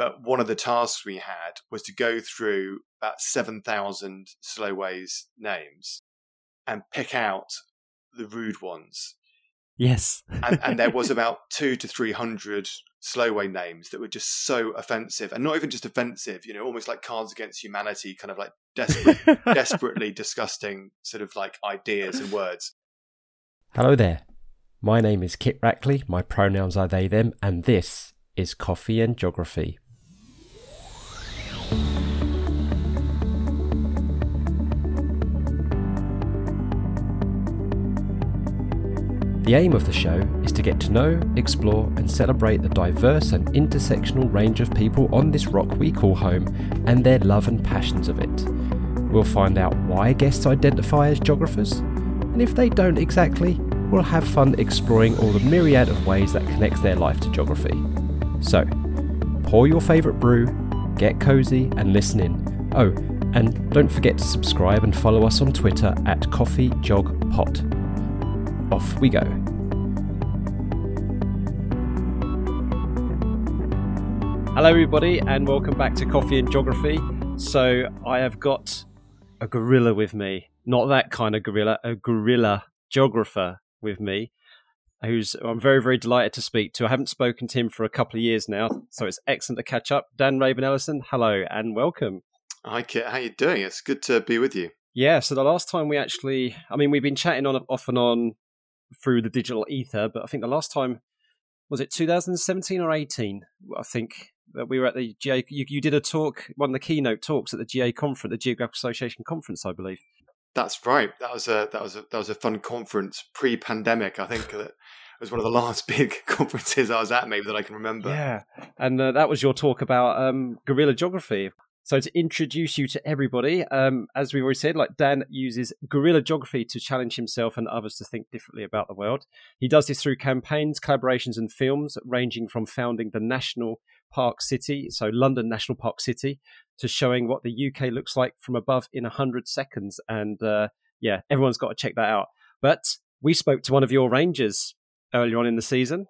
But one of the tasks we had was to go through about 7,000 Slowways names and pick out the rude ones. Yes. and, and there was about two to 300 Slowway names that were just so offensive and not even just offensive, you know, almost like Cards Against Humanity, kind of like desperate, desperately disgusting sort of like ideas and words. Hello there. My name is Kit Rackley. My pronouns are they, them, and this is Coffee and Geography. The aim of the show is to get to know, explore, and celebrate the diverse and intersectional range of people on this rock we call home and their love and passions of it. We'll find out why guests identify as geographers, and if they don't exactly, we'll have fun exploring all the myriad of ways that connects their life to geography. So, pour your favourite brew, get cozy, and listen in. Oh, and don't forget to subscribe and follow us on Twitter at CoffeeGeogPod. Off we go. Hello, everybody, and welcome back to Coffee and Geography. So, I have got a gorilla with me. Not that kind of gorilla, a guerrilla geographer with me, who's I'm very, very delighted to speak to. I haven't spoken to him for a couple of years now, so it's excellent to catch up. Dan Raven Ellison, hello and welcome. Hi, Kit. How you doing? It's good to be with you. Yeah, so the last time we actually, I mean, we've been chatting on off and on through the digital ether, but I think the last time was it 2017 or 18? I think that we were at the GA. You, you, did a talk, one of the keynote talks at the GA conference, the Geographic Association conference, I believe. That's right. That was a that was a that was a fun conference pre-pandemic. I think that was one of the last big conferences I was at, maybe that I can remember. Yeah, and uh, that was your talk about um, guerrilla geography. So to introduce you to everybody, um, as we've already said, like Dan uses guerrilla geography to challenge himself and others to think differently about the world. He does this through campaigns, collaborations, and films, ranging from founding the National Park City, so London National Park City, to showing what the UK looks like from above in 100 seconds. And uh, yeah, everyone's got to check that out. But we spoke to one of your rangers earlier on in the season,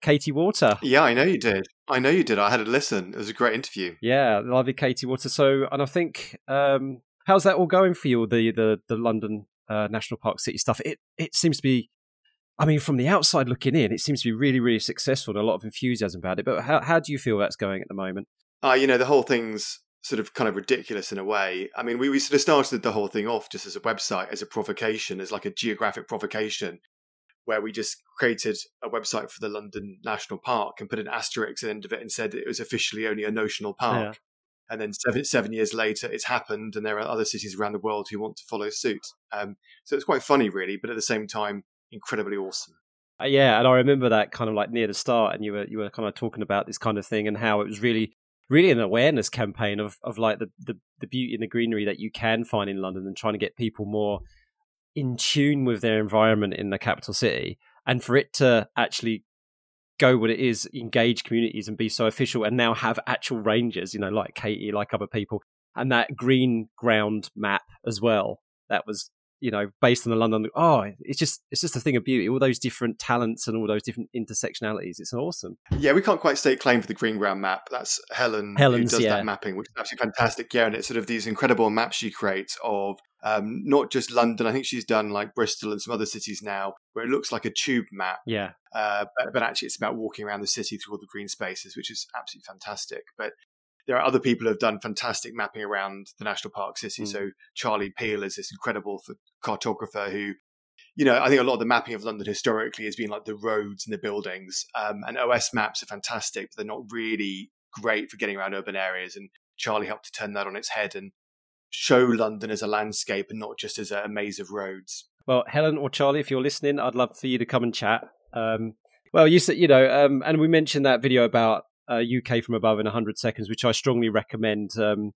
Katie Water. Yeah, I know you did. I know you did. I had a listen. It was a great interview. Yeah, lovely Katie Water. So, and I think, um, how's that all going for you? The the the London uh, National Park City stuff. It it seems to be. I mean, from the outside looking in, it seems to be really, really successful and a lot of enthusiasm about it. But how how do you feel that's going at the moment? Uh, you know, the whole thing's sort of kind of ridiculous in a way. I mean, we, we sort of started the whole thing off just as a website, as a provocation, as like a geographic provocation where we just created a website for the London National Park and put an asterisk at the end of it and said it was officially only a notional park. Yeah. And then seven, seven years later, it's happened, and there are other cities around the world who want to follow suit. Um, so it's quite funny, really, but at the same time, incredibly awesome. Uh, yeah, and I remember that kind of like near the start, and you were you were kind of talking about this kind of thing and how it was really really an awareness campaign of of like the, the the beauty and the greenery that you can find in London and trying to get people more in tune with their environment in the capital city and for it to actually go what it is engage communities and be so official and now have actual rangers you know like katie like other people and that green ground map as well that was you know based on the london oh it's just it's just a thing of beauty all those different talents and all those different intersectionalities it's awesome yeah we can't quite stake claim for the green ground map that's helen Helen's, who does yeah. that mapping which is absolutely fantastic yeah and it's sort of these incredible maps she creates of um, not just London. I think she's done like Bristol and some other cities now, where it looks like a tube map. Yeah. Uh, but, but actually, it's about walking around the city through all the green spaces, which is absolutely fantastic. But there are other people who have done fantastic mapping around the national park city. Mm. So Charlie Peel is this incredible cartographer who, you know, I think a lot of the mapping of London historically has been like the roads and the buildings. Um, and OS maps are fantastic, but they're not really great for getting around urban areas. And Charlie helped to turn that on its head and show London as a landscape and not just as a maze of roads. Well, Helen or Charlie, if you're listening, I'd love for you to come and chat. Um, well, you said, you know, um, and we mentioned that video about uh, UK from above in 100 seconds, which I strongly recommend. Um,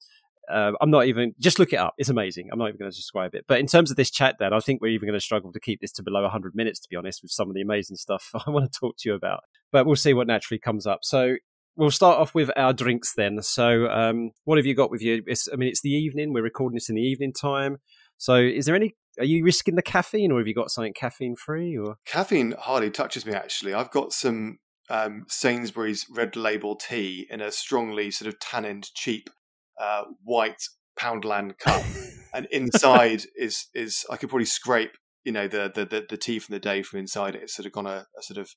uh, I'm not even just look it up. It's amazing. I'm not even going to describe it. But in terms of this chat, then I think we're even going to struggle to keep this to below 100 minutes, to be honest, with some of the amazing stuff I want to talk to you about. But we'll see what naturally comes up. So we'll start off with our drinks then. So, um, what have you got with you? It's, I mean, it's the evening. We're recording this in the evening time. So, is there any? Are you risking the caffeine, or have you got something caffeine free? Or caffeine hardly touches me. Actually, I've got some um, Sainsbury's red label tea in a strongly sort of tanned, cheap uh, white Poundland cup, and inside is is I could probably scrape you know the, the the the tea from the day from inside it. It's sort of gone a, a sort of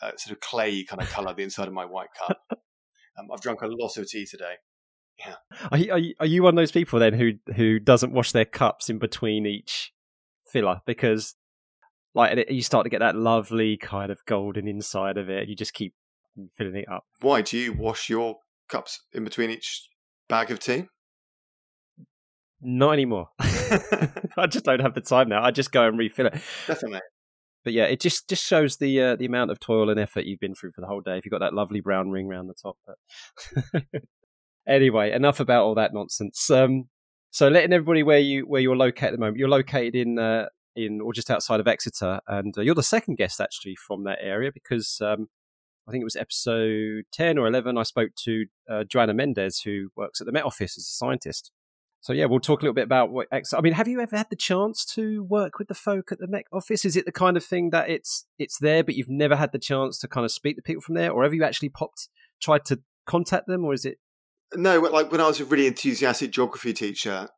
a sort of clay kind of color the inside of my white cup. Um, I've drunk a lot of tea today. Yeah. Are you, are you, are you one of those people then who who doesn't wash their cups in between each filler because like you start to get that lovely kind of golden inside of it. You just keep filling it up. Why do you wash your cups in between each bag of tea? Not anymore. I just don't have the time now. I just go and refill it. Definitely. But yeah, it just just shows the uh, the amount of toil and effort you've been through for the whole day. If you've got that lovely brown ring around the top. But anyway, enough about all that nonsense. Um, so letting everybody where you where you're located at the moment. You're located in uh, in or just outside of Exeter, and uh, you're the second guest actually from that area because um, I think it was episode ten or eleven. I spoke to uh, Joanna Mendez, who works at the Met Office as a scientist. So yeah, we'll talk a little bit about what. Exeter. I mean, have you ever had the chance to work with the folk at the Met Office? Is it the kind of thing that it's it's there, but you've never had the chance to kind of speak to people from there, or have you actually popped tried to contact them, or is it no, like when I was a really enthusiastic geography teacher,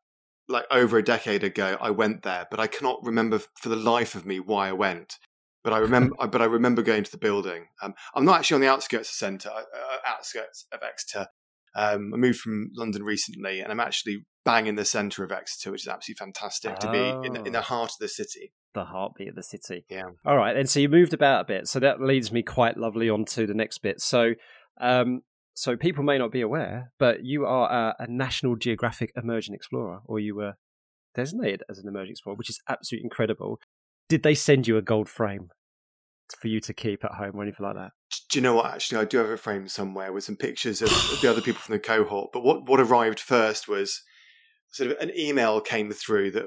like over a decade ago, I went there, but I cannot remember for the life of me why I went. But I remember, but I remember going to the building. Um, I'm not actually on the outskirts of centre, uh, outskirts of Exeter. Um, I moved from London recently, and I'm actually bang in the centre of Exeter, which is absolutely fantastic oh. to be in, in the oh. heart of the city. The heartbeat of the city. Yeah. All right, and so you moved about a bit, so that leads me quite lovely on to the next bit. So, um, so people may not be aware, but you are a, a, National Geographic Emerging Explorer, or you were designated as an emerging explorer, which is absolutely incredible. Did they send you a gold frame for you to keep at home or anything like that? Do you know what? Actually, I do have a frame somewhere with some pictures of the other people from the cohort. But what what arrived first was sort of an email came through that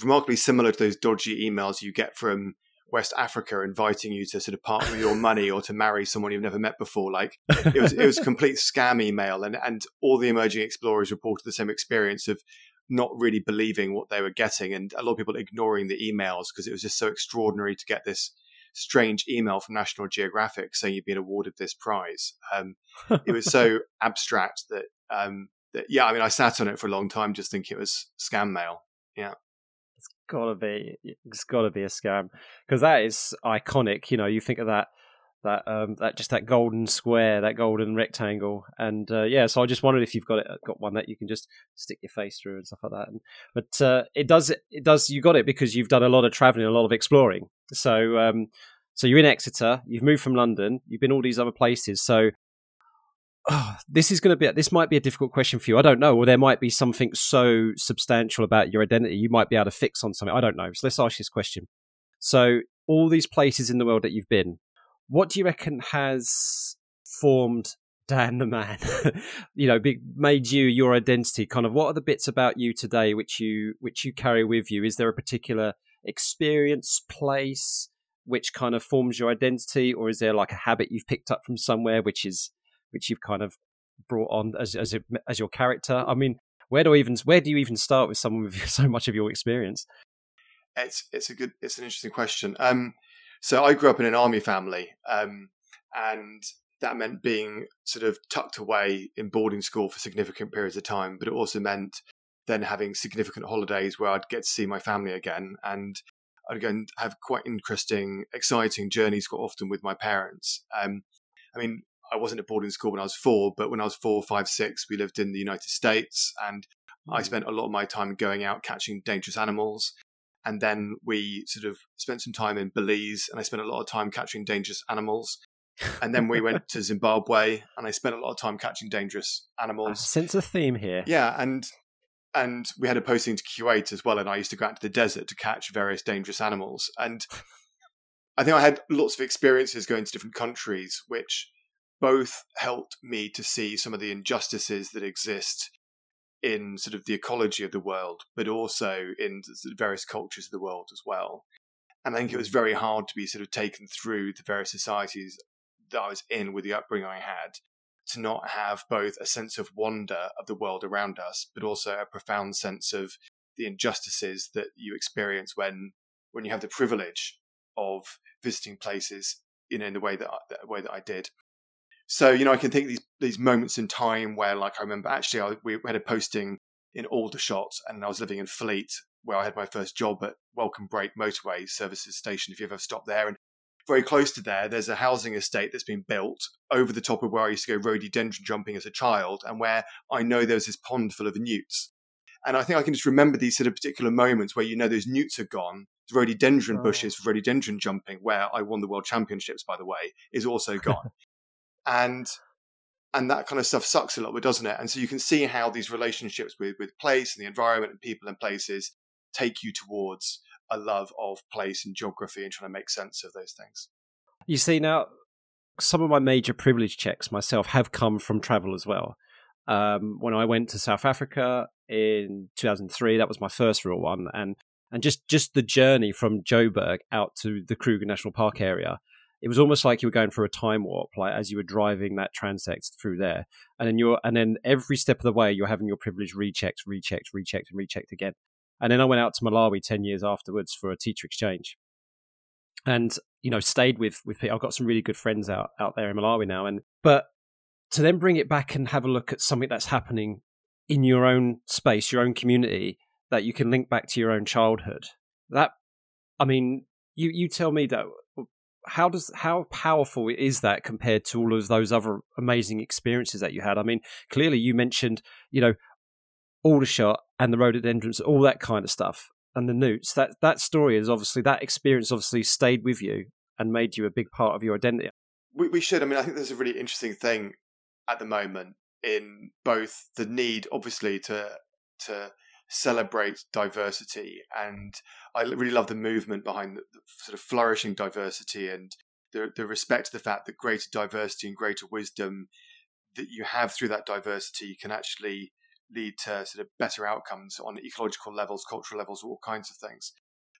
remarkably similar to those dodgy emails you get from West Africa inviting you to sort of part with your money or to marry someone you've never met before. Like it was, it was complete scam email, and and all the emerging explorers reported the same experience of not really believing what they were getting, and a lot of people ignoring the emails because it was just so extraordinary to get this strange email from National Geographic saying you've been awarded this prize. Um, it was so abstract that um, that yeah, I mean, I sat on it for a long time just thinking it was scam mail. Yeah gotta be it's gotta be a scam because that is iconic. You know, you think of that that um that just that golden square, that golden rectangle, and uh, yeah. So I just wondered if you've got it, got one that you can just stick your face through and stuff like that. And, but uh, it does it does you got it because you've done a lot of traveling, a lot of exploring. So um so you're in Exeter, you've moved from London, you've been all these other places. So oh, this is going to be this might be a difficult question for you. I don't know. Or there might be something so substantial about your identity you might be able to fix on something. I don't know. So let's ask this question. So all these places in the world that you've been, what do you reckon has formed Dan the man? you know, made you your identity. Kind of, what are the bits about you today which you which you carry with you? Is there a particular experience, place? Which kind of forms your identity, or is there like a habit you've picked up from somewhere which is which you've kind of brought on as as, a, as your character. I mean, where do I even where do you even start with someone with so much of your experience? It's it's a good it's an interesting question. Um, so I grew up in an army family, um, and that meant being sort of tucked away in boarding school for significant periods of time. But it also meant then having significant holidays where I'd get to see my family again, and I'd go and have quite interesting, exciting journeys quite often with my parents. Um, I mean, I wasn't at boarding school when I was four, but when I was four, five, six, we lived in the United States, and I hmm. spent a lot of my time going out catching dangerous animals. And then we sort of spent some time in Belize, and I spent a lot of time catching dangerous animals. And then we went to Zimbabwe, and I spent a lot of time catching dangerous animals. I sense a theme here. Yeah, and and we had a posting to Kuwait as well, and I used to go out to the desert to catch various dangerous animals. And I think I had lots of experiences going to different countries, which both helped me to see some of the injustices that exist in sort of the ecology of the world, but also in the various cultures of the world as well. And I think it was very hard to be sort of taken through the various societies that I was in with the upbringing I had to not have both a sense of wonder of the world around us, but also a profound sense of the injustices that you experience when when you have the privilege of visiting places you know, in the way that I, the way that I did. So you know, I can think these these moments in time where, like, I remember actually I, we had a posting in Aldershot, and I was living in Fleet, where I had my first job at Welcome Break Motorway Services Station. If you ever stopped there, and very close to there, there's a housing estate that's been built over the top of where I used to go rhododendron jumping as a child, and where I know there's this pond full of newts. And I think I can just remember these sort of particular moments where you know those newts are gone. The rhododendron oh. bushes for rhododendron jumping, where I won the world championships, by the way, is also gone. and and that kind of stuff sucks a little bit, doesn't it? And so you can see how these relationships with with place and the environment and people and places take you towards a love of place and geography and trying to make sense of those things. You see now, some of my major privilege checks myself have come from travel as well. Um, when I went to South Africa in 2003, that was my first real one, and and just just the journey from Joburg out to the Kruger National Park area, it was almost like you were going through a time warp, like as you were driving that transect through there, and then you're and then every step of the way you're having your privilege rechecked, rechecked, rechecked, and rechecked again. And then I went out to Malawi ten years afterwards for a teacher exchange, and you know stayed with with people. I've got some really good friends out out there in Malawi now, and but to then bring it back and have a look at something that's happening in your own space, your own community, that you can link back to your own childhood. That, I mean, you you tell me that how does how powerful is that compared to all of those other amazing experiences that you had? I mean, clearly you mentioned, you know, Aldershot and the rhododendrons, all that kind of stuff, and the newts. That that story is obviously that experience obviously stayed with you and made you a big part of your identity. We, we should. I mean, I think there's a really interesting thing at the moment in both the need, obviously, to to celebrate diversity, and I really love the movement behind the, the sort of flourishing diversity and the the respect to the fact that greater diversity and greater wisdom that you have through that diversity can actually lead to sort of better outcomes on ecological levels, cultural levels, all kinds of things.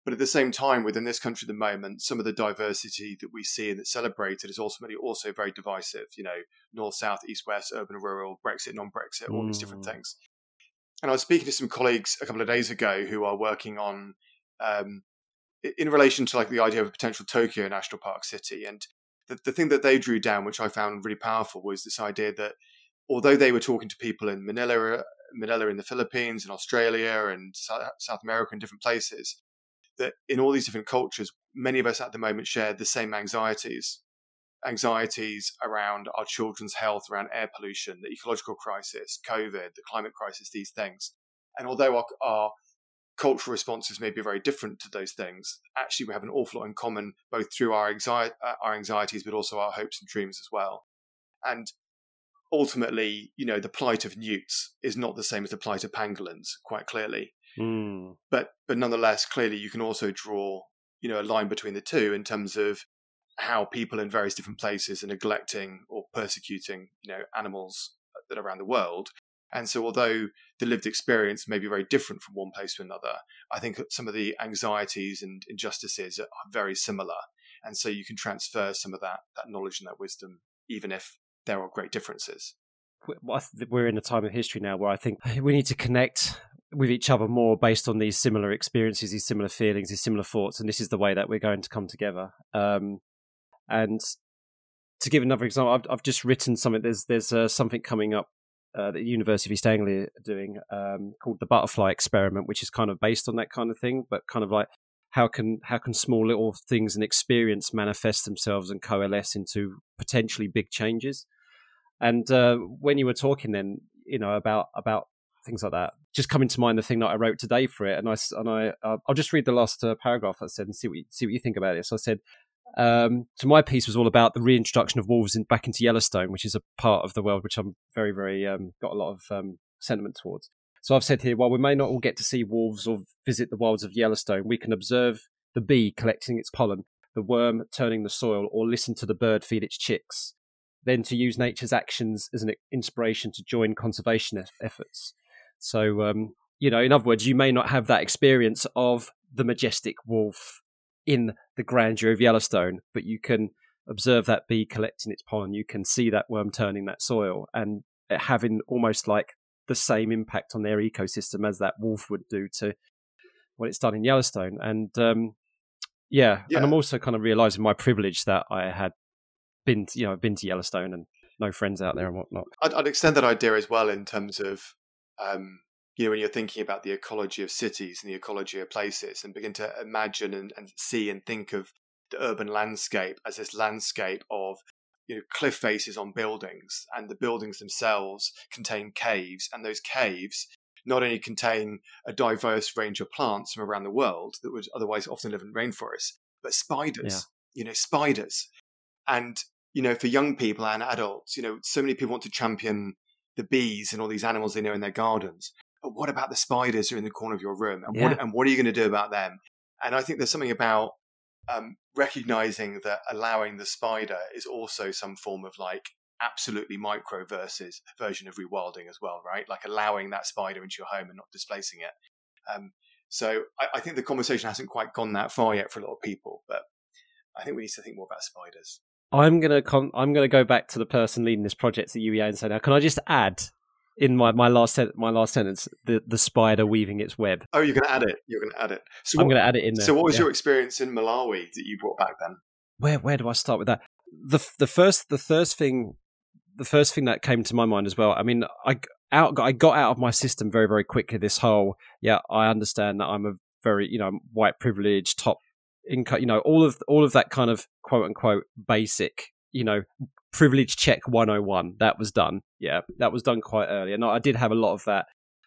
But at the same time, within this country at the moment, some of the diversity that we see and that's celebrated is ultimately also very divisive. You know, north, south, east, west, urban, rural, Brexit, non Brexit, all mm. these different mm. things. And I was speaking to some colleagues a couple of days ago who are working on, um, in relation to like the idea of a potential Tokyo National Park city. And the, the thing that they drew down, which I found really powerful, was this idea that although they were talking to people in Manila, Manila in the Philippines and Australia and South America and different places, that in all these different cultures, many of us at the moment share the same anxieties anxieties around our children's health, around air pollution, the ecological crisis, COVID, the climate crisis, these things. And although our, our cultural responses may be very different to those things, actually we have an awful lot in common, both through our, anxi- uh, our anxieties, but also our hopes and dreams as well. And ultimately, you know, the plight of newts is not the same as the plight of pangolins, quite clearly. Mm. But but nonetheless, clearly you can also draw you know a line between the two in terms of how people in various different places are neglecting or persecuting you know animals that around the world. And so, although the lived experience may be very different from one place to another, I think some of the anxieties and injustices are very similar. And so, you can transfer some of that that knowledge and that wisdom, even if there are great differences. We're in a time of history now where I think we need to connect with each other more based on these similar experiences, these similar feelings, these similar thoughts, and this is the way that we're going to come together. Um, and to give another example, I've, I've just written something. There's there's uh, something coming up uh, the University of East Anglia are doing um, called the Butterfly Experiment, which is kind of based on that kind of thing, but kind of like how can how can small little things and experience manifest themselves and coalesce into potentially big changes. And uh, when you were talking then, you know about about things like that. Just coming to mind the thing that I wrote today for it, and I and I uh, I'll just read the last uh, paragraph I said and see what you, see what you think about it. So I said. Um, so my piece was all about the reintroduction of wolves in, back into Yellowstone, which is a part of the world which I'm very, very um, got a lot of um, sentiment towards. So I've said here, while we may not all get to see wolves or visit the wilds of Yellowstone, we can observe the bee collecting its pollen, the worm turning the soil, or listen to the bird feed its chicks. Then to use nature's actions as an inspiration to join conservation efforts. So, um, you know, in other words, you may not have that experience of the majestic wolf in the grandeur of Yellowstone, but you can observe that bee collecting its pollen. You can see that worm turning that soil and having almost like the same impact on their ecosystem as that wolf would do to what it's done in Yellowstone. And um, Yeah. Yeah. and I'm also kind of realizing my privilege that I had been, to, you know, been to Yellowstone and no friends out there and whatnot. I'd, I'd extend that idea as well in terms of, um, you know, when you're thinking about the ecology of cities and the ecology of places, and begin to imagine and, and see and think of the urban landscape as this landscape of you know cliff faces on buildings, and the buildings themselves contain caves, and those caves not only contain a diverse range of plants from around the world that would otherwise often live in rainforests, but spiders. You know, spiders, and you know, for young people and adults, you know, so many people want to champion the bees and all these animals they know in their gardens. But what about the spiders who are in the corner of your room? And, Yeah. what, and what are you going to do about them? And I think there's something about um, recognizing that allowing the spider is also some form of like absolutely micro versus version of rewilding as well, right? Like allowing that spider into your home and not displacing it. Um, so I, I think the conversation hasn't quite gone that far yet for a lot of people, but I think we need to think more about spiders. I'm gonna con- I'm gonna go back to the person leading this project at UEA and say now, can I just add in my, my last sen- my last sentence the the spider weaving its web? Oh, you're going to add it. You're going to add it. So, I'm what, gonna add it in there. so what was Yeah. your experience in Malawi that you brought back then? where where do I start with that? The the first the first thing the first thing that came to my mind as well. I mean, I out I got out of my system very very quickly. This whole yeah, I understand that I'm a very you know white privileged top income. You know all of all of that kind of quote unquote basic you know privilege check 101 that was done. Yeah that was done quite early. And i did have a lot of that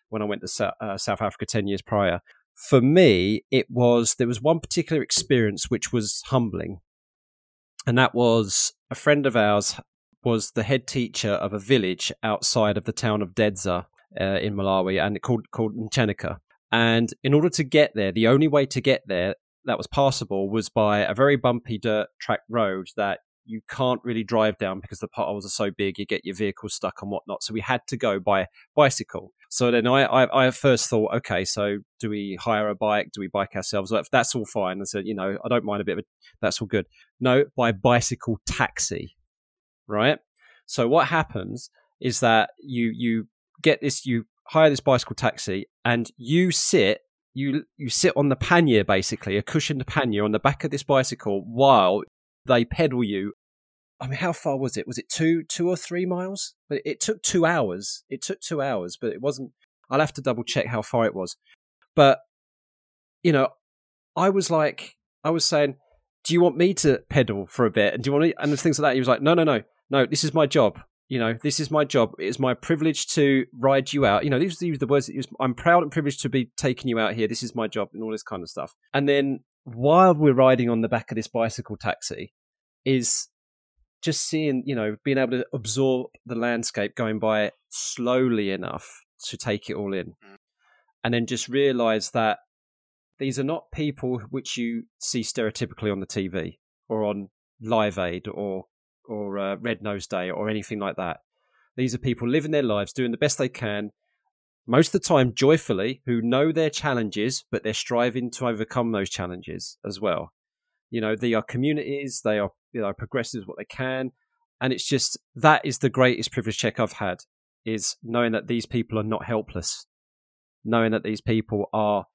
when i went to uh, south africa 10 years prior. For me it was there was one particular experience which was humbling. And that was a friend of ours was the head teacher of a village outside of the town of Dedza uh, in Malawi, and it called called Nchenika. And in order to get there, the only way to get there that was passable was by a very bumpy dirt track road that you can't really drive down because the potholes are so big, you get your vehicle stuck and whatnot. So we had to go by bicycle. So then I, I, I first thought, okay, so do we hire a bike? Do we bike ourselves? That's all fine. I said, you know, I don't mind a bit of that's all good. No, by bicycle taxi, right? So what happens is that you you get this, you hire this bicycle taxi, and you sit you you sit on the pannier basically, a cushioned pannier on the back of this bicycle while they pedal you. I mean, how far was it? Was it two two or three miles? But it took two hours. It took two hours, but it wasn't. I'll have to double check how far it was. But you know, I was like, I was saying, do you want me to pedal for a bit? And do you want me, and things like that? He was like, no, no, no, no. This is my job. You know, this is my job. It's my privilege to ride you out. You know, these, these are the words. That he was, I'm proud and privileged to be taking you out here. This is my job, and all this kind of stuff. And then while we're riding on the back of this bicycle taxi, is just seeing, you know, being able to absorb the landscape going by slowly enough to take it all in. Mm. And then just realize that these are not people which you see stereotypically on the TV or on Live Aid or or uh, Red Nose Day or anything like that. These are people living their lives, doing the best they can, most of the time joyfully, who know their challenges, but they're striving to overcome those challenges as well. You know, they are communities, they are you know progressive what they can, and it's just that is the greatest privilege check I've had is knowing that these people are not helpless, knowing that these people are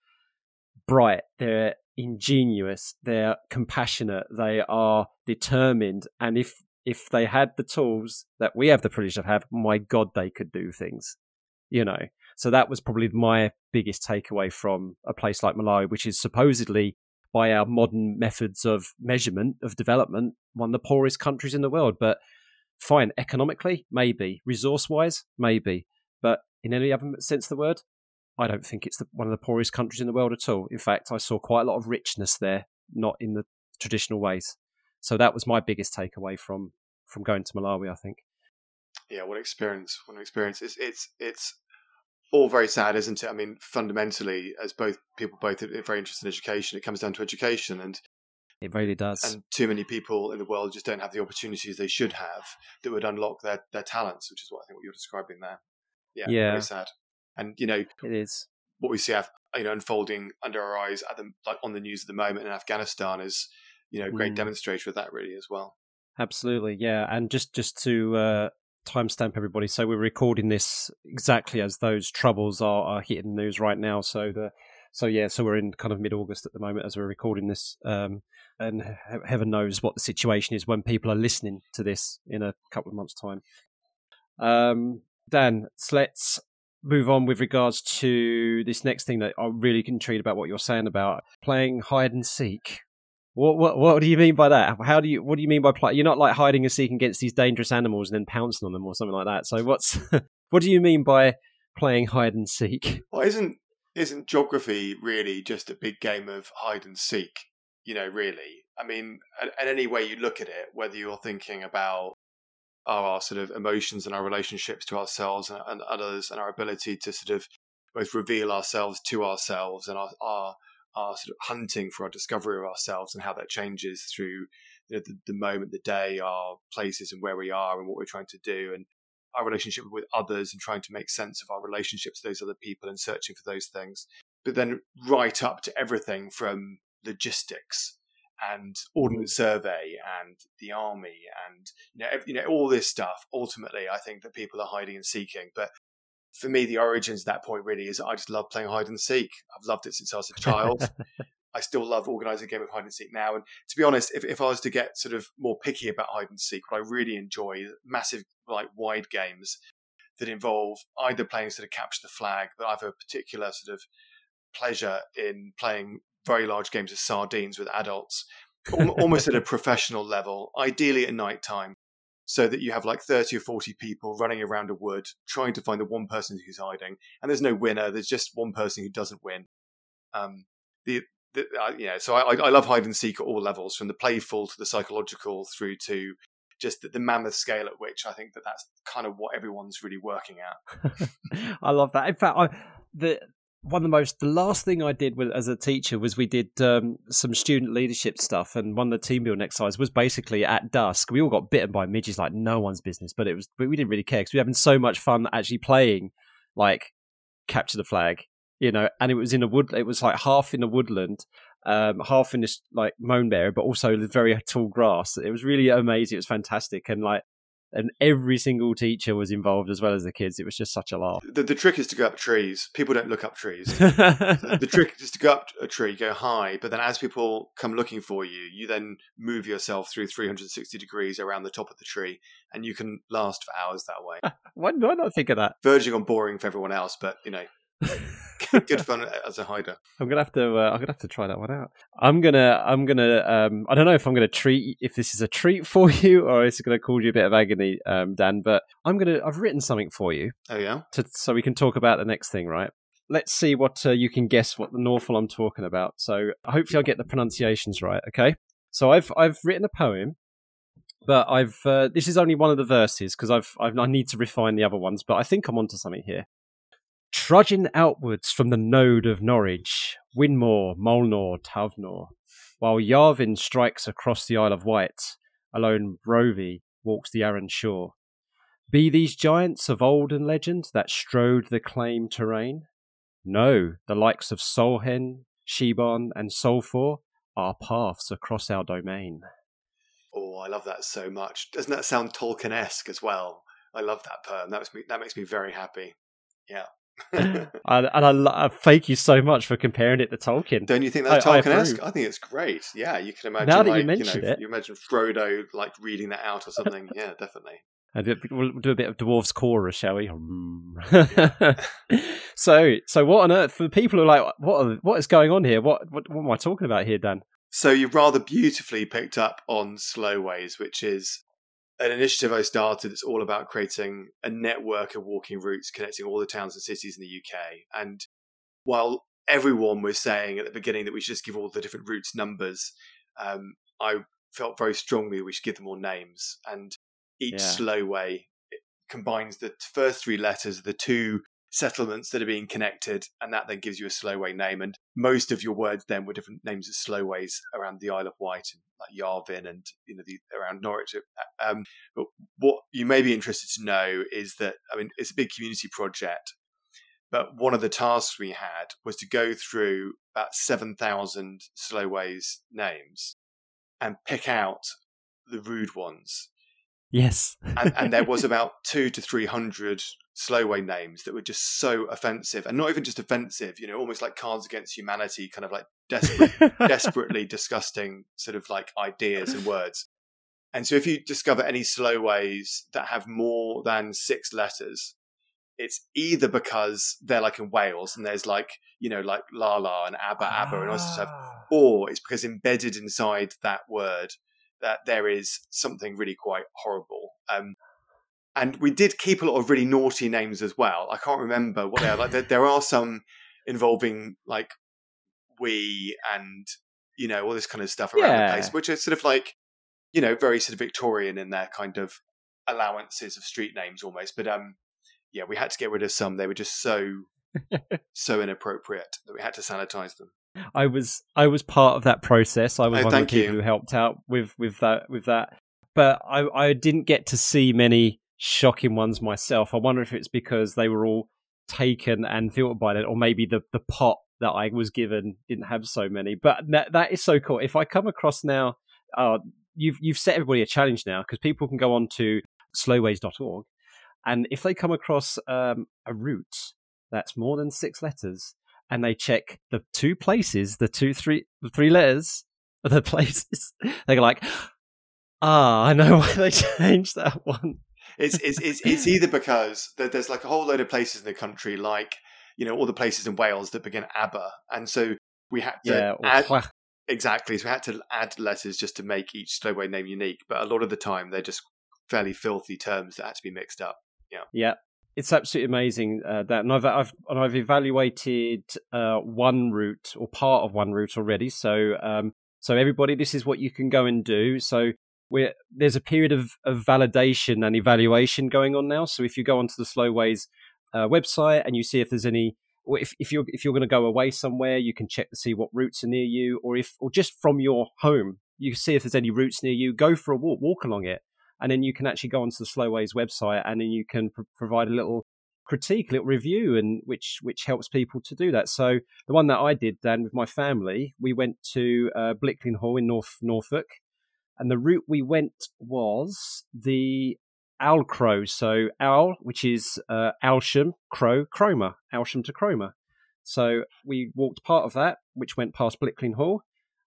bright, they're ingenious, they're compassionate, they are determined, and if if they had the tools that we have the privilege of have, my God, they could do things. You know, so that was probably my biggest takeaway from a place like Malawi, which is supposedly by our modern methods of measurement of development, one of the poorest countries in the world. But fine, economically, maybe. Resource wise, maybe. But in any other sense of the word, I don't think it's the, one of the poorest countries in the world at all. In fact, I saw quite a lot of richness there, not in the traditional ways. So that was my biggest takeaway from from going to Malawi. I think. Yeah, what experience! What an experience! It's it's it's all very sad, isn't it? I mean, fundamentally, as both people both are very interested in education, it comes down to education, and It really does. and too many people in the world just don't have the opportunities they should have that would unlock their their talents, which is what I think what you're describing there. Yeah, Yeah. very sad. And you know it is. what we see, you know, unfolding under our eyes at the like on the news at the moment in Afghanistan is, you know, a great Mm. demonstrator of that really as well. Absolutely, yeah. And just just to uh, timestamp everybody, so we're recording this exactly as those troubles are, are hitting the news right now. So the So yeah, so we're in kind of mid-August at the moment as we're recording this, um, and he- heaven knows what the situation is when people are listening to this in a couple of months' time. Um, Dan, so let's move on with regards to this next thing that I'm really intrigued about what you're saying about playing hide and seek. What what what do you mean by that? How do you what do you mean by play? You're not like hiding and seeking against these dangerous animals and then pouncing on them or something like that. So what's what do you mean by playing hide and seek? Well, isn't isn't geography really just a big game of hide and seek? You know, really. I mean, and any way you look at it, whether you're thinking about our sort of emotions and our relationships to ourselves and, and others, and our ability to sort of both reveal ourselves to ourselves and our, our our sort of hunting for our discovery of ourselves and how that changes through you know, the, the moment, the day, our places, and where we are, and what we're trying to do, and our relationship with others, and trying to make sense of our relationships to those other people, and searching for those things. But then, right up to everything from logistics and ordnance mm. survey and the army and you know, you know all this stuff. Ultimately, I think that people are hiding and seeking, but for me, the origins at that point really is I just love playing hide and seek. I've loved it since I was a child. I still love organising a game of hide and seek now. And to be honest, if, if I was to get sort of more picky about hide and seek, what I really enjoy is massive, like wide games that involve either playing sort of capture the flag, but I have a particular sort of pleasure in playing very large games of sardines with adults, almost at a professional level, ideally at night time so that you have like 30 or 40 people running around a wood trying to find the one person who's hiding and there's no winner there's just one person who doesn't win. Um, the, the uh, yeah so I, I love hide and seek at all levels from the playful to the psychological through to just the, the mammoth scale at which i think that that's kind of what everyone's really working at. I love that. In fact i the one of the most the last thing I did with, as a teacher was we did um, some student leadership stuff, and one of the team building exercises was basically at dusk. We all got bitten by midges like no one's business, but it was we didn't really care because we were having so much fun actually playing like capture the flag, you know. And it was in a wood. It was like half in a woodland, um, half in this like mown but also the very tall grass. It was really amazing. It was fantastic, and like and every single teacher was involved as well as the kids. It was just such a laugh. The, the trick is to go up trees. People don't look up trees. the trick is to go up a tree, go high, but then as people come looking for you, you then move yourself through 360 degrees around the top of the tree, and you can last for hours that way. why, why not think of that? Verging on boring for everyone else, but you know, good fun as a hider. I'm gonna have to. Uh, I'm gonna have to try that one out. I'm gonna. I'm gonna. Um, I don't know if I'm gonna treat if this is a treat for you or it's gonna cause you a bit of agony, um, Dan. But I'm gonna. I've written something for you. Oh yeah. To, so we can talk about the next thing, right? Let's see what uh, you can guess what the Norfolk I'm talking about. So hopefully I'll get the pronunciations right. Okay. So I've I've written a poem but I've uh, this is only one of the verses because I've, I've I need to refine the other ones. But I think I'm onto something here. Trudging outwards from the node of Norwich, Wymnor, Mulnor, Tavnor, while Yarven strikes across the Isle of Wight, alone Browhi walks the Arran shore. Be these giants of old and legend that strode the claim terrain? No, the likes of Solhen, Shiban, and Salfor are paths across our domain. Oh, I love that so much. Doesn't that sound Tolkien-esque as well? I love that poem. That makes me that makes me very happy. Yeah. and, and I, I, thank you so much for comparing it to Tolkien. Don't you think that's Tolkien-esque? I, I, think it's great. Yeah, you can imagine. Now that like, you mentioned you know, it, you imagine Frodo like reading that out or something. yeah, definitely. we'll do a bit of dwarves chorus, shall we? so, so what on earth for people who are like, what are, what is going on here? What, what what am I talking about here, Dan? So you rather beautifully picked up on Slow Ways, which is an initiative I started that's all about creating a network of walking routes connecting all the towns and cities in the UK. And while everyone was saying at the beginning that we should just give all the different routes numbers, um, I felt very strongly we should give them all names. And each yeah. slowway combines the first three letters of the two settlements that are being connected, and that then gives you a slowway name. And most of your words then were different names of slowways around the Isle of Wight and like Yarven and you know the, around Norwich. Um, but what you may be interested to know is that I mean it's a big community project, but one of the tasks we had was to go through about seven thousand slowways names and pick out the rude ones. Yes, and, and there was about two to three hundred slowway names that were just so offensive and not even just offensive, you know, almost like Cards Against Humanity, kind of like desperate, desperately disgusting sort of like ideas and words. And so if you discover any slowways that have more than six letters, it's either because they're like in Wales and there's like, you know, like la la and abba abba and all this stuff, Ah. or it's because embedded inside that word that there is something really quite horrible. Um, and we did keep a lot of really naughty names as well. I can't remember what they are. Like there, there are some involving like we and you know all this kind of stuff around Yeah. the place, which are sort of like you know very sort of Victorian in their kind of allowances of street names almost. But um, yeah, we had to get rid of some. They were just so so inappropriate that we had to sanitize them. I was I was part of that process. I was Oh, one of the people you. who helped out with with that with that. But I I didn't get to see many shocking ones myself. I wonder if it's because they were all taken and filtered by that, or maybe the the pot that I was given didn't have so many. But that that is so cool. If I come across now, uh, you've you've set everybody a challenge now because people can go on to slowways.org, and if they come across um, a route that's more than six letters, and they check the two places, the two three the three letters of the places, they're like, ah, I know why they changed that one. It's it's it's, it's either because there- there's like a whole load of places in the country, like you know all the places in Wales that begin ABBA, and so we had to Yeah, add exactly. So we had to add letters just to make each slowway name unique. But a lot of the time, they're just fairly filthy terms that had to be mixed up. Yeah. Yeah, it's absolutely amazing uh, that, and I've I've and I've evaluated uh, one route or part of one route already. So um, so everybody, this is what you can go and do. So we're, there's a period of, of validation and evaluation going on now. So if you go onto the Slowways uh, website and you see if there's any, or if, if you're if you're going to go away somewhere, you can check to see what routes are near you, or if or just from your home, you can see if there's any routes near you. Go for a walk, walk along it, and then you can actually go onto the Slowways website and then you can pr- provide a little critique, a little review, and which which helps people to do that. So the one that I did, Dan, with my family, we went to uh, Blickling Hall in North Norfolk, and the route we went was the Owl Crow. So Owl, which is uh, Aylsham, Crow, Cromer, Aylsham to Cromer. So we walked part of that, which went past Blickling Hall.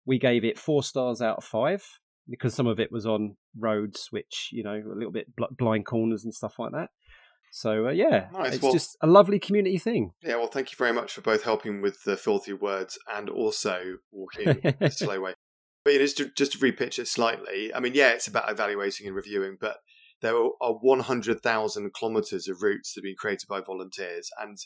We gave it four stars out of five because some of it was on roads which you know a little bit bl- blind corners and stuff like that. So uh, yeah, Nice. it's Well- just a lovely community thing. Yeah, well, thank you very much for both helping with the filthy words and also walking the slow way. But you know, just to, just to repitch it slightly, I mean, yeah, it's about evaluating and reviewing, but there are 100,000 kilometres of routes that have been created by volunteers. And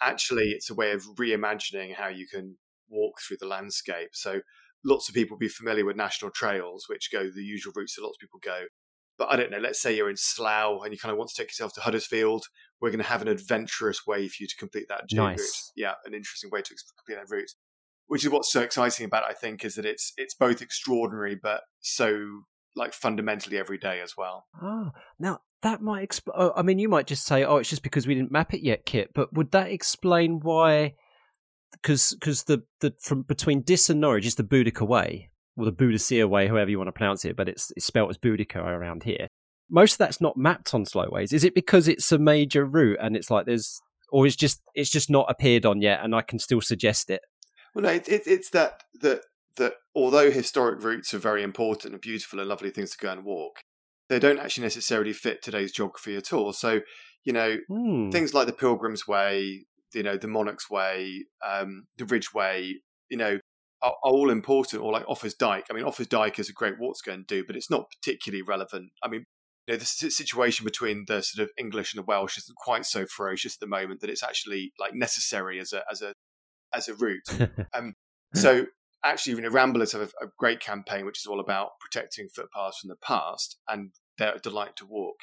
actually, it's a way of reimagining how you can walk through the landscape. So lots of people will be familiar with national trails, which go the usual routes that lots of people go. But I don't know, let's say you're in Slough and you kind of want to take yourself to Huddersfield. We're going to have an adventurous way for you to complete that J route. Nice. Yeah, an interesting way to complete that route. Which is what's so exciting about it, I think, is that it's it's both extraordinary but so like fundamentally every day as well. Oh, now that might explain. Oh, I mean, you might just say, "Oh, it's just because we didn't map it yet, Kit." But would that explain why? Because because the the from between Diss and Norwich is the Boudica Way, or the Boudicca Way, however you want to pronounce it, but it's it's spelt as Boudica around here. Most of that's not mapped on slowways. Is it because it's a major route and it's like there's, or it's just it's just not appeared on yet, and I can still suggest it? Well, no, it, it, it's that that that although historic routes are very important and beautiful and lovely things to go and walk, they don't actually necessarily fit today's geography at all. So, you know, Hmm. things like the Pilgrim's Way, you know, the Monarch's Way, um, the Ridgeway, you know, are, are all important. Or like Offa's Dyke. I mean, Offa's Dyke is a great walk to go and do, but it's not particularly relevant. I mean, you know, the situation between the sort of English and the Welsh isn't quite so ferocious at the moment that it's actually like necessary as a as a as a route. Um, so actually, you know, Ramblers have a, a great campaign which is all about protecting footpaths from the past, and they're a delight to walk.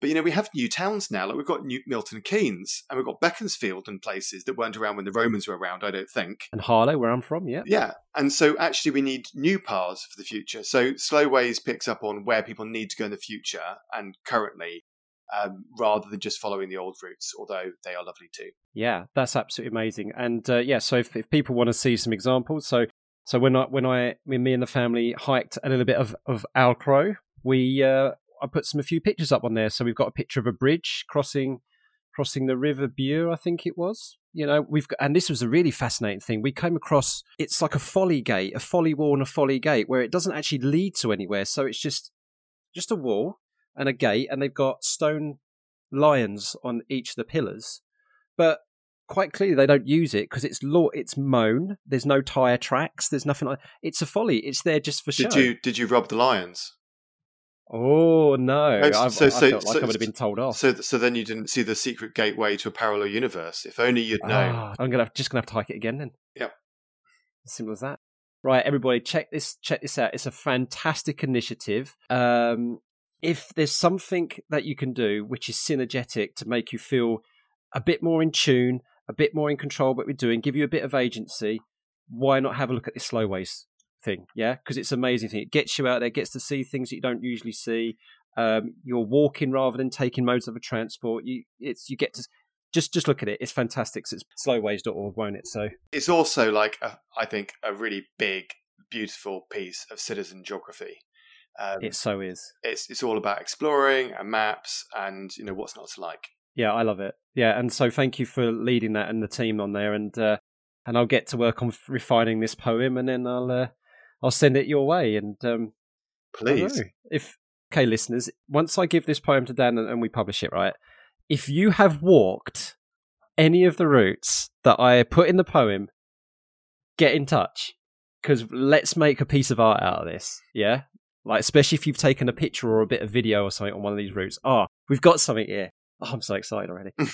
But you know, we have new towns now. Like we've got New Milton Keynes, and we've got Beaconsfield and places that weren't around when the Romans were around. I don't think. and Harlow, where I'm from, yeah. Yeah, and so actually, we need new paths for the future. So Slowways picks up on where people need to go in the future and currently, um, rather than just following the old routes. Although they are lovely too. Yeah, that's absolutely amazing. And uh, yeah, so if, if people want to see some examples, so so when I when I when me and the family hiked a little bit of of Owl Crow, we uh, I put some a few pictures up on there. So we've got a picture of a bridge crossing crossing the River Bure, I think it was. You know, we've got, and this was a really fascinating thing. We came across it's like a folly gate, a folly wall, and a folly gate, where it doesn't actually lead to anywhere. So it's just just a wall and a gate, and they've got stone lions on each of the pillars. But quite clearly they don't use it because it's law it's mown there's no tire tracks there's nothing like it's a folly it's there just for did show. you did you rob the lions? Oh no. Oh, I, so- I so- felt like so- i would have been told off. so so then you didn't see the secret gateway to a parallel universe if only you'd known. Ah, i'm gonna have, just gonna have to hike it again then. Yep. as simple as that. Right everybody check this check this out it's a fantastic initiative. Um if there's something that you can do which is synergetic to make you feel a bit more in tune a bit more in control of what we're doing give you a bit of agency why not have a look at this slow ways thing yeah? Because it's amazing thing. It gets you out there gets to see things that you don't usually see. Um, you're walking rather than taking modes of a transport. You it's you get to just just look at it. It's fantastic. It's slowways.org won't it? So it's also like a, I think a really big beautiful piece of citizen geography um, it so is it's it's all about exploring and maps and you know what's not to like Yeah, I love it. Yeah, and so thank you for leading that and the team on there, and uh, and I'll get to work on refining this poem, and then I'll uh, I'll send it your way. And um, please if okay, listeners, once I give this poem to Dan and, and we publish it, right? If you have walked any of the routes that I put in the poem, get in touch because let's make a piece of art out of this. Yeah, like especially if you've taken a picture or a bit of video or something on one of these routes. Oh, we've got something here. Oh, I'm so excited already. a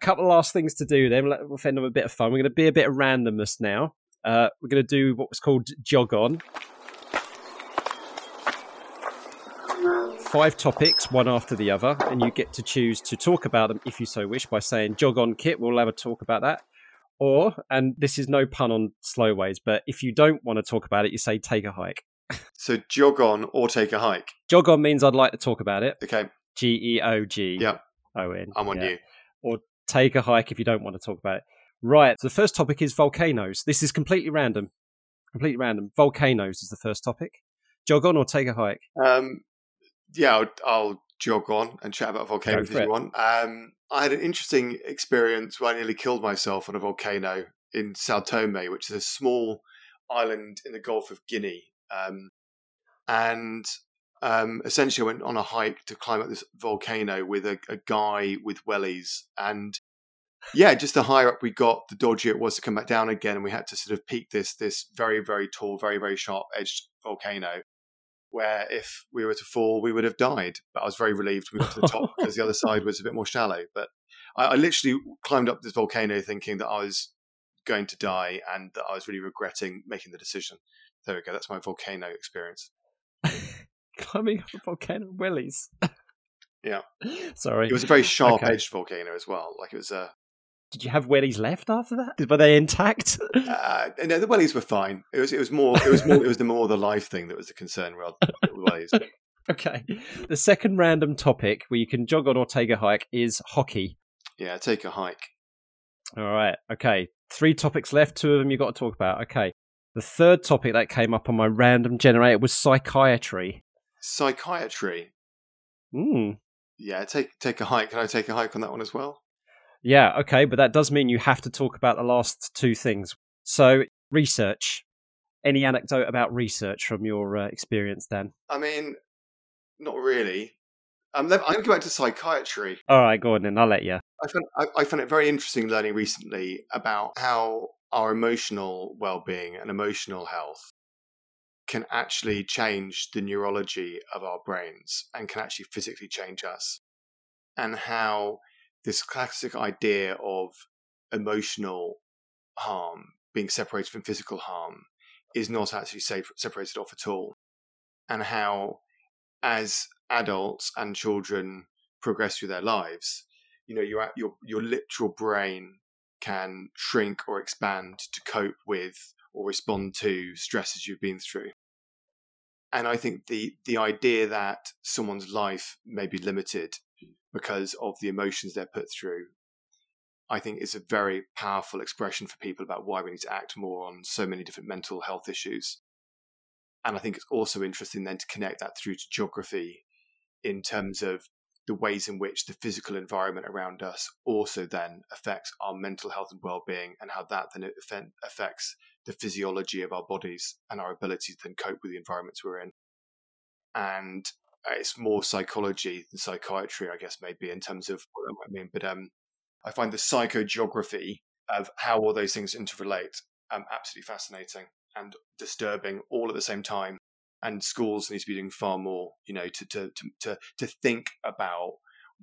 couple of last things to do then. We'll end on a bit of fun. We're going to be a bit of randomness now. Uh, we're going to do what was called jog on. Five topics, one after the other, and you get to choose to talk about them if you so wish by saying jog on kit. We'll have a talk about that. Or, and this is no pun on slow ways, but if you don't want to talk about it, you say take a hike. So jog on or take a hike Jog on means I'd like to talk about it. okay G E O G Yeah. O N. i'm on Yeah. you or take a hike if you don't want to talk about it. Right. So the first topic is volcanoes. This is completely random. Completely random. Volcanoes is the first topic. Jog on or take a hike. Um, yeah, I'll, I'll jog on and chat about volcanoes if you want. Um, I had an interesting experience where I nearly killed myself on a volcano in Sao Tome, which is a small island in the Gulf of Guinea. Um, and um, essentially, I went on a hike to climb up this volcano with a, a guy with wellies. And yeah, just the higher up we got, the dodgier it was to come back down again. And we had to sort of peak this this very, very tall, very, very sharp edged volcano where if we were to fall, we would have died. But I was very relieved we got to the top because the other side was a bit more shallow. But I, I literally climbed up this volcano thinking that I was going to die and that I was really regretting making the decision. There we go. That's my volcano experience. Climbing up a volcano willies. Yeah. Sorry. It was a very sharp Okay. edged volcano as well. Like it was uh, Did you have wellies left after that? Were they intact? uh no, the wellies were fine. It was it was more it was more it was the more the life thing that was the concern rather than the wellies. okay. The second random topic where you can jog on or take a hike is hockey. Yeah, take a hike. All right. Okay. Three topics left. Two of them you've got to talk about. Okay. The third topic that came up on my random generator was psychiatry. Psychiatry. Hmm. Yeah, take take a hike. Can I take a hike on that one as well? Yeah, okay, but that does mean you have to talk about the last two things. So, research. Any anecdote about research from your uh, experience, Dan? I mean, not really. Um, I'm going to go back to psychiatry. All right, go on then. I'll let you. I found, I, I found it very interesting learning recently about how our emotional well-being and emotional health can actually change the neurology of our brains and can actually physically change us, and how this classic idea of emotional harm being separated from physical harm is not actually safe, separated off at all, and how as adults and children progress through their lives, you know, your your your literal brain can shrink or expand to cope with or respond to stresses you've been through. And I think the the idea that someone's life may be limited because of the emotions they're put through, I think is a very powerful expression for people about why we need to act more on so many different mental health issues. And I think it's also interesting then to connect that through to geography in terms of the ways in which the physical environment around us also then affects our mental health and well-being and how that then affects the physiology of our bodies and our ability to then cope with the environments we're in. And it's more psychology than psychiatry i guess maybe in terms of what that might mean but um, i find the psychogeography of how all those things interrelate um, absolutely fascinating and disturbing all at the same time and schools need to be doing far more, you know, to to to to, to think about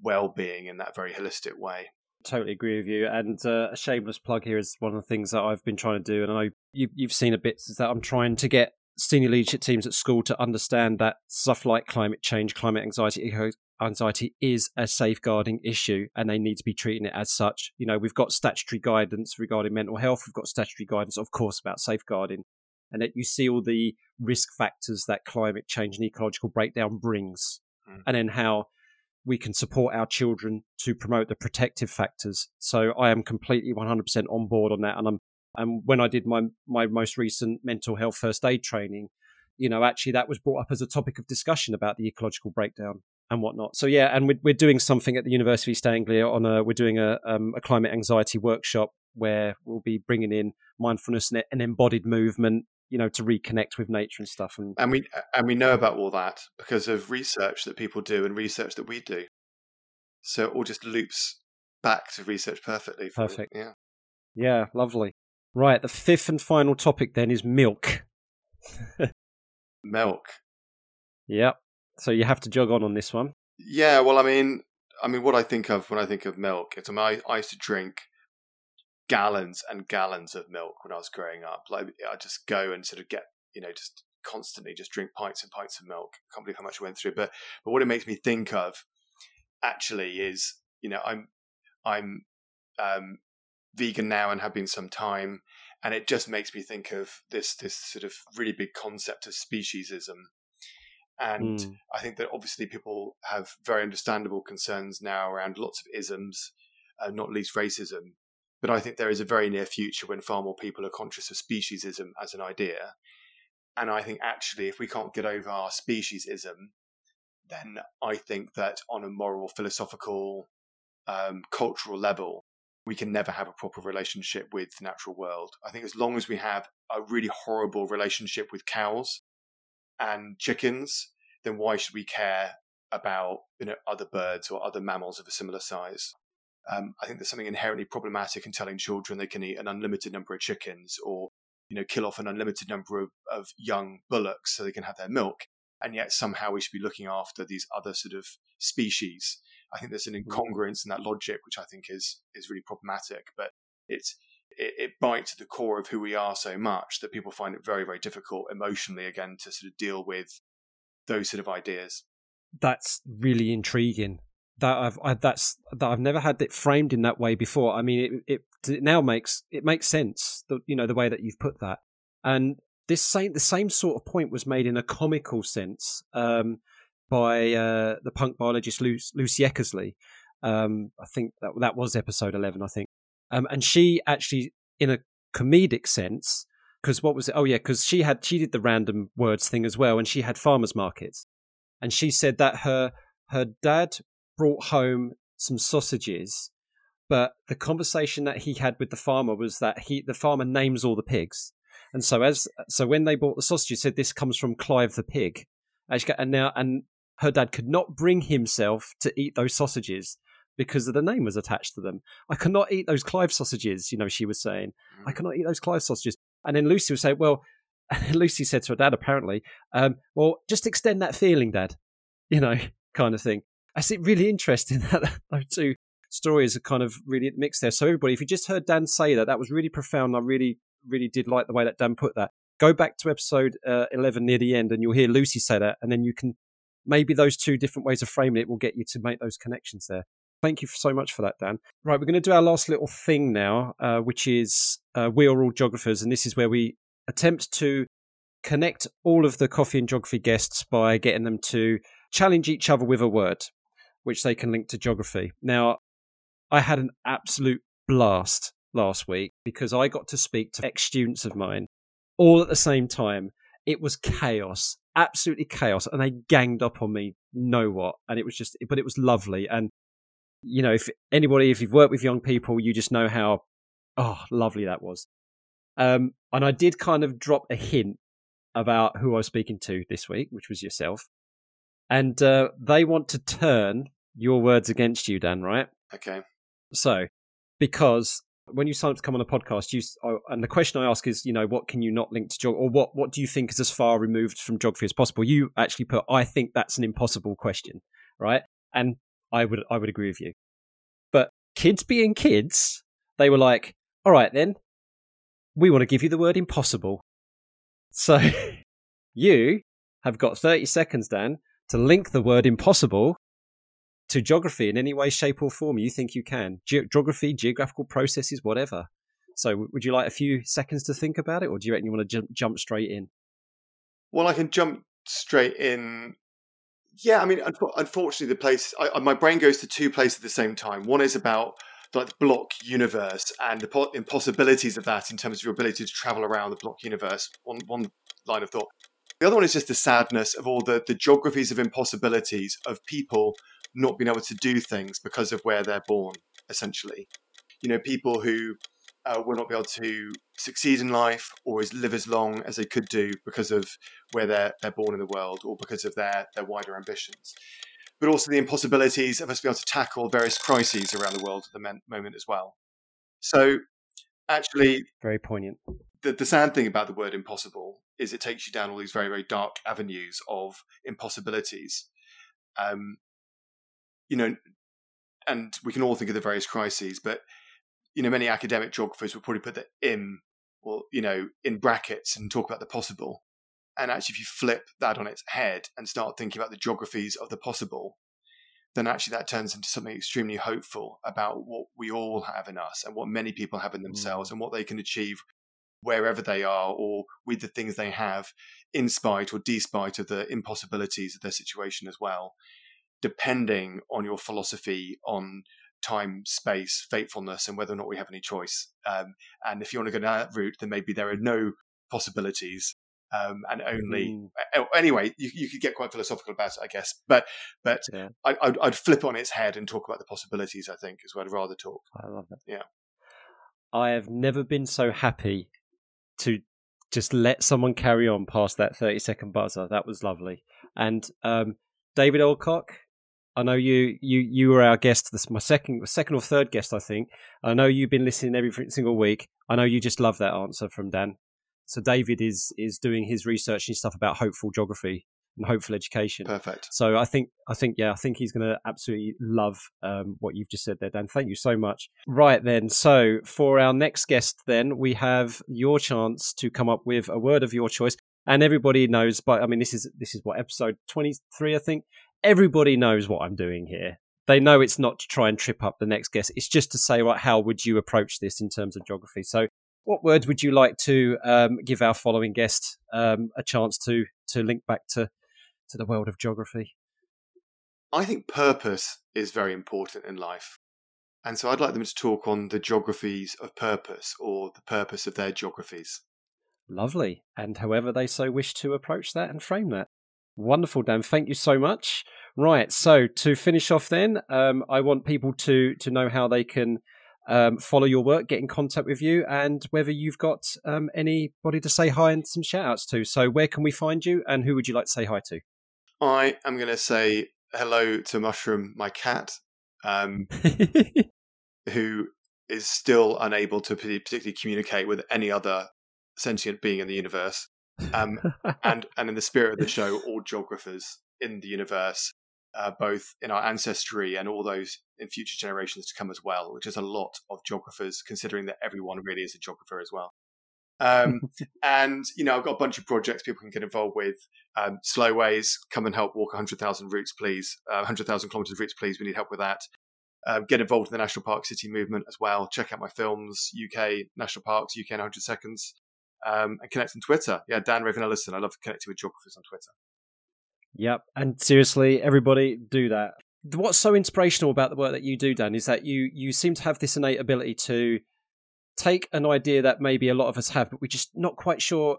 well-being in that very holistic way. Totally agree with you. And uh, a shameless plug here is one of the things that I've been trying to do, and I know you, you've seen a bit, is that I'm trying to get senior leadership teams at school to understand that stuff like climate change, climate anxiety, eco anxiety is a safeguarding issue and they need to be treating it as such. You know, we've got statutory guidance regarding mental health, we've got statutory guidance, of course, about safeguarding and that you see all the risk factors that climate change and ecological breakdown brings, mm. and then how we can support our children to promote the protective factors. So I am completely 100% on board on that, and I'm and when I did my my most recent mental health first aid training, you know, actually that was brought up as a topic of discussion about the ecological breakdown and whatnot. So yeah, and we're, we're doing something at the University of East Anglia on a we're doing a um, a climate anxiety workshop where we'll be bringing in mindfulness and embodied movement you know to reconnect with nature and stuff and and we and we know about all that because of research that people do and research that we do. So it all just loops back to research perfectly perfect. yeah. Yeah lovely. Right the fifth and final topic then is milk. Milk. Yep. So you have to jog on on this one. Yeah well i mean i mean what i think of when i think of milk it's I, mean, I, I used to drink gallons and gallons of milk when I was growing up. Like I just go and sort of get, you know, just constantly just drink pints and pints of milk. I can't believe how much I went through. But but what it makes me think of actually is, you know, I'm I'm um, vegan now and have been some time, and it just makes me think of this this sort of really big concept of speciesism. And mm. I think that obviously people have very understandable concerns now around lots of isms, uh, not least racism. But I think there is a very near future when far more people are conscious of speciesism as an idea. And I think actually, if we can't get over our speciesism, then I think that on a moral, philosophical, um, cultural level, we can never have a proper relationship with the natural world. I think as long as we have a really horrible relationship with cows and chickens, then why should we care about you know other birds or other mammals of a similar size? Um, I think there's something inherently problematic in telling children they can eat an unlimited number of chickens or you know kill off an unlimited number of, of young bullocks so they can have their milk, and yet somehow we should be looking after these other sort of species. I think there's an mm. incongruence in that logic, which I think is is really problematic. But it's it, it bites at the core of who we are so much that people find it very very difficult emotionally again to sort of deal with those sort of ideas. That's really intriguing that I've I, that's that I've never had it framed in that way before. I mean, it, it, it now makes it makes sense. The, you know the way that you've put that, and this same the same sort of point was made in a comical sense um, by uh, the punk biologist Lucy, Lucy Eckersley. Um, I think that that was episode eleven. I think, um, and she actually in a comedic sense because what was it? Oh yeah, because she had she did the random words thing as well, and she had farmers markets, and she said that her her dad brought home some sausages, but the conversation that he had with the farmer was that he the farmer names all the pigs. And so as so when they bought the sausages, he said this comes from Clive the pig. And now and her dad could not bring himself to eat those sausages because the name was attached to them. I cannot eat those Clive sausages, you know, she was saying. Mm. I cannot eat those Clive sausages. And then Lucy would say, Well, Lucy said to her dad, apparently, um, well, just extend that feeling, Dad. You know, kind of thing. I see really interesting that those two stories are kind of really mixed there. So everybody, if you just heard Dan say that, that was really profound. I really, really did like the way that Dan put that. Go back to episode uh, 11 near the end and you'll hear Lucy say that. And then you can, maybe those two different ways of framing it will get you to make those connections there. Thank you so much for that, Dan. Right, we're going to do our last little thing now, uh, which is uh, We Are All Geographers. And this is where we attempt to connect all of the coffee and geography guests by getting them to challenge each other with a word which they can link to geography. Now, I had an absolute blast last week because I got to speak to ex students of mine all at the same time. It was chaos. absolutely chaos, and they ganged up on me. Know what? And it was just, but it was lovely. And you know, if anybody, if you've worked with young people, you just know how oh lovely that was. Um, and I did kind of drop a hint about who I was speaking to this week, which was yourself. And uh, they want to turn your words against you, Dan, right? Okay. So, because when you sign up to come on a podcast, you and the question I ask is, you know, what can you not link to geography, or what what do you think is as far removed from geography as possible? You actually put, I think that's an impossible question, right? And I would I would agree with you. But kids being kids, they were like, all right then, we want to give you the word impossible. So you have got 30 seconds, Dan, to link the word impossible to geography in any way, shape, or form you think you can. Ge- geography, geographical processes, whatever. So, would you like a few seconds to think about it, or do you reckon you want to jump, jump straight in? Well, I can jump straight in. Yeah, I mean, unfortunately, the place I, my brain goes to two places at the same time. One is about like the block universe and the po- impossibilities of that in terms of your ability to travel around the block universe. One one line of thought. The other one is just the sadness of all the the geographies of impossibilities of people not being able to do things because of where they're born. Essentially, you know, people who uh, will not be able to succeed in life or live as long as they could do because of where they're they're born in the world or because of their their wider ambitions but also the impossibilities of us being able to tackle various crises around the world at the moment as well. So, actually, very poignant. The, the sad thing about the word impossible is it takes you down all these very, very dark avenues of impossibilities. Um, you know, and we can all think of the various crises, but you know, many academic geographers would probably put the "im" or you know in brackets and talk about the possible. And actually, if you flip that on its head and start thinking about the geographies of the possible, then actually that turns into something extremely hopeful about what we all have in us and what many people have in themselves mm. and what they can achieve wherever they are or with the things they have, in spite or despite of the impossibilities of their situation as well, depending on your philosophy on time, space, fatefulness, and whether or not we have any choice. Um, and if you want to go down that route, then maybe there are no possibilities um, and only mm. Anyway you, you could get quite philosophical about it i guess but but yeah. I, I'd, I'd, flip on its head and talk about the possibilities i think is what i'd rather talk i love it yeah i have never been so happy to just let someone carry on past that 30 second buzzer that was lovely and um, david alcock I know you you you were our guest. This my second second or third guest, I think. I know you've been listening every single week. I know you just love that answer from Dan. So David is is doing his research and stuff about hopeful geography and hopeful education. Perfect. So I think I think yeah I think he's going to absolutely love um, what you've just said there, Dan. Thank you so much. Right then, so for our next guest, then we have your chance to come up with a word of your choice, and everybody knows. But I mean, this is this is what episode twenty three, I think. Everybody knows what I'm doing here. They know it's not to try and trip up the next guest. It's just to say, right, how would you approach this in terms of geography? So what words would you like to um, give our following guest um, a chance to to link back to to the world of geography? I think purpose is very important in life. And so I'd like them to talk on the geographies of purpose or the purpose of their geographies. Lovely. And however they so wish to approach that and frame that. Wonderful, Dan. Thank you so much. Right. So to finish off, then, um, I want people to to know how they can um, follow your work, get in contact with you, and whether you've got um, anybody to say hi and some shout outs to. So, where can we find you, and who would you like to say hi to? I am going to say hello to Mushroom, my cat, um, who is still unable to particularly communicate with any other sentient being in the universe. Um, and and in the spirit of the show, all geographers in the universe uh, both in our ancestry and all those in future generations to come as well, which is a lot of geographers, considering that everyone really is a geographer as well. Um, and you know, I've got a bunch of projects people can get involved with. Um, Slowways, come and help walk 100,000 routes, please. Uh, 100,000 kilometers of routes, please. We need help with that. Uh, get involved in the National Park City movement as well. Check out my films, UK National Parks, UK in 100 Seconds, um, and connect on Twitter. Yeah, Dan Raven Ellison. I love connecting with geographers on Twitter. Yep. And seriously, everybody do that. What's so inspirational about the work that you do, Dan, is that you you seem to have this innate ability to take an idea that maybe a lot of us have, but we're just not quite sure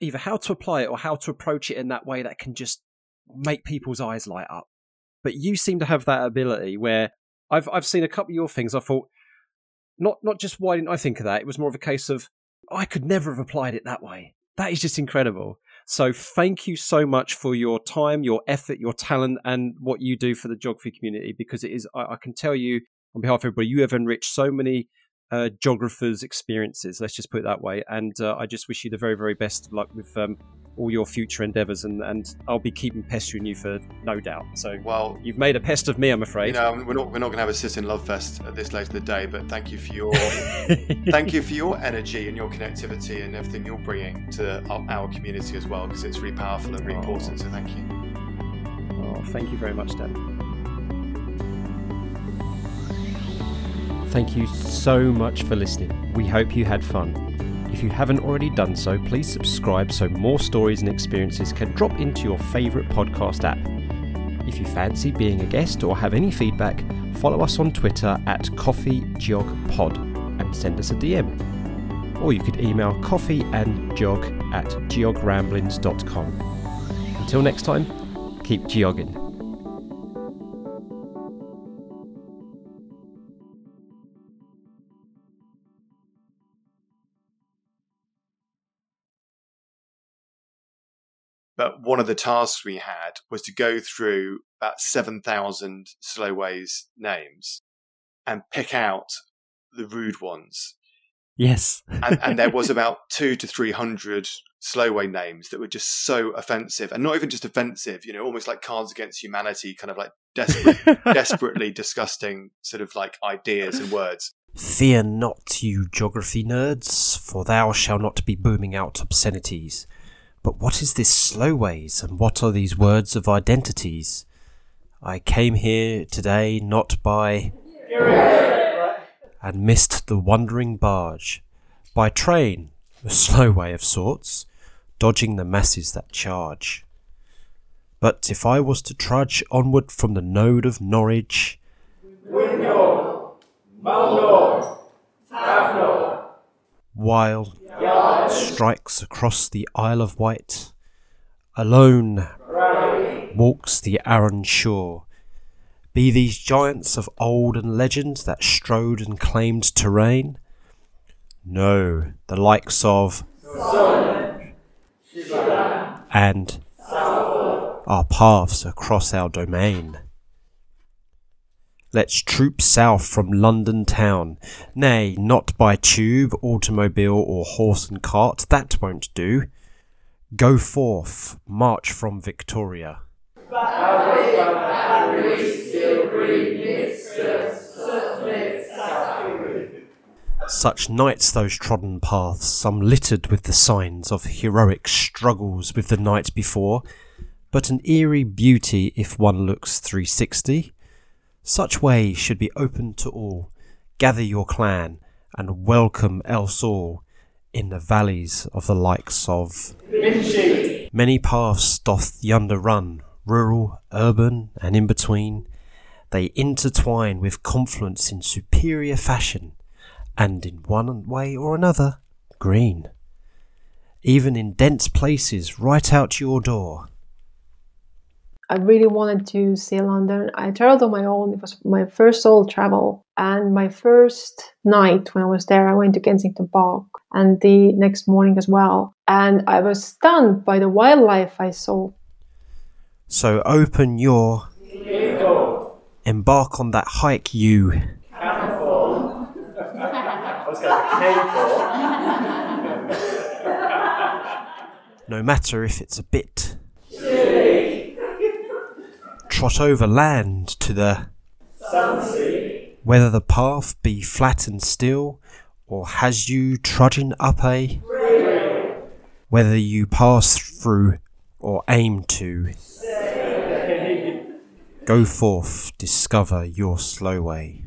either how to apply it or how to approach it in that way that can just make people's eyes light up. But you seem to have that ability where I've I've seen a couple of your things. I thought not not just why didn't I think of that? It was more of a case of I could never have applied it that way. That is just incredible. So thank you so much for your time, your effort, your talent, and what you do for the geography community. Because it is, I, I can tell you on behalf of everybody, you have enriched so many uh, geographers' experiences. Let's just put it that way. And uh, I just wish you the very, very best of luck with um, all your future endeavours. And, and I'll be keeping pestering you for no doubt. So, well, you've made a pest of me, I'm afraid. You know, we're not we're not going to have a sit in love fest at this late of the day. But thank you for your thank you for your energy and your connectivity and everything you're bringing to our, our community as well, because it's really powerful and really oh. important. So thank you. Oh, thank you very much, Dan. Thank you so much for listening. We hope you had fun. If you haven't already done so, please subscribe so more stories and experiences can drop into your favourite podcast app. If you fancy being a guest or have any feedback, follow us on Twitter at CoffeeGeogPod and send us a DM. Or you could email coffeeandgeog at geogramblings.com. Until next time, keep geogging. But one of the tasks we had was to go through about 7,000 Slowways names and pick out the rude ones. Yes. and, and, there was about two to 300 Slowway names that were just so offensive and not even just offensive, you know, almost like Cards Against Humanity, kind of like desperate, desperately disgusting sort of like ideas and words. Fear not, you geography nerds, for thou shalt not be booming out obscenities. But what is this Slowways, and what are these words of identities? I came here today not by and missed the wandering barge. By train, a slow way of sorts, dodging the masses that charge. But if I was to trudge onward from the node of Norwich, Mulnor, while strikes across the Isle of Wight. Alone walks the Arran shore. Be these giants of old and legend that strode and claimed reign? No, the likes of and our paths across our domain. Let's troop south from London town. Nay, not by tube, automobile, or horse and cart, that won't do. Go forth, march from Victoria. Such nights those trodden paths, some littered with the signs of heroic struggles with the night before, but an eerie beauty if one looks 360 such ways should be open to all. Gather your clan and welcome else all in the valleys of the likes of. Many paths doth yonder run, rural, urban, and in between. They intertwine with confluence in superior fashion, and in one way or another, green. Even in dense places right out your door, I really wanted to see London. I traveled on my own. It was my first solo travel. And my first night when I was there, I went to Kensington Park and the next morning as well. And I was stunned by the wildlife I saw. So open your. Embark on that hike, you. Careful. no matter if it's a bit trot over land to the Whether the path be flat and still, or has you trudging up a Whether you pass through or aim to Go forth, discover your slow way.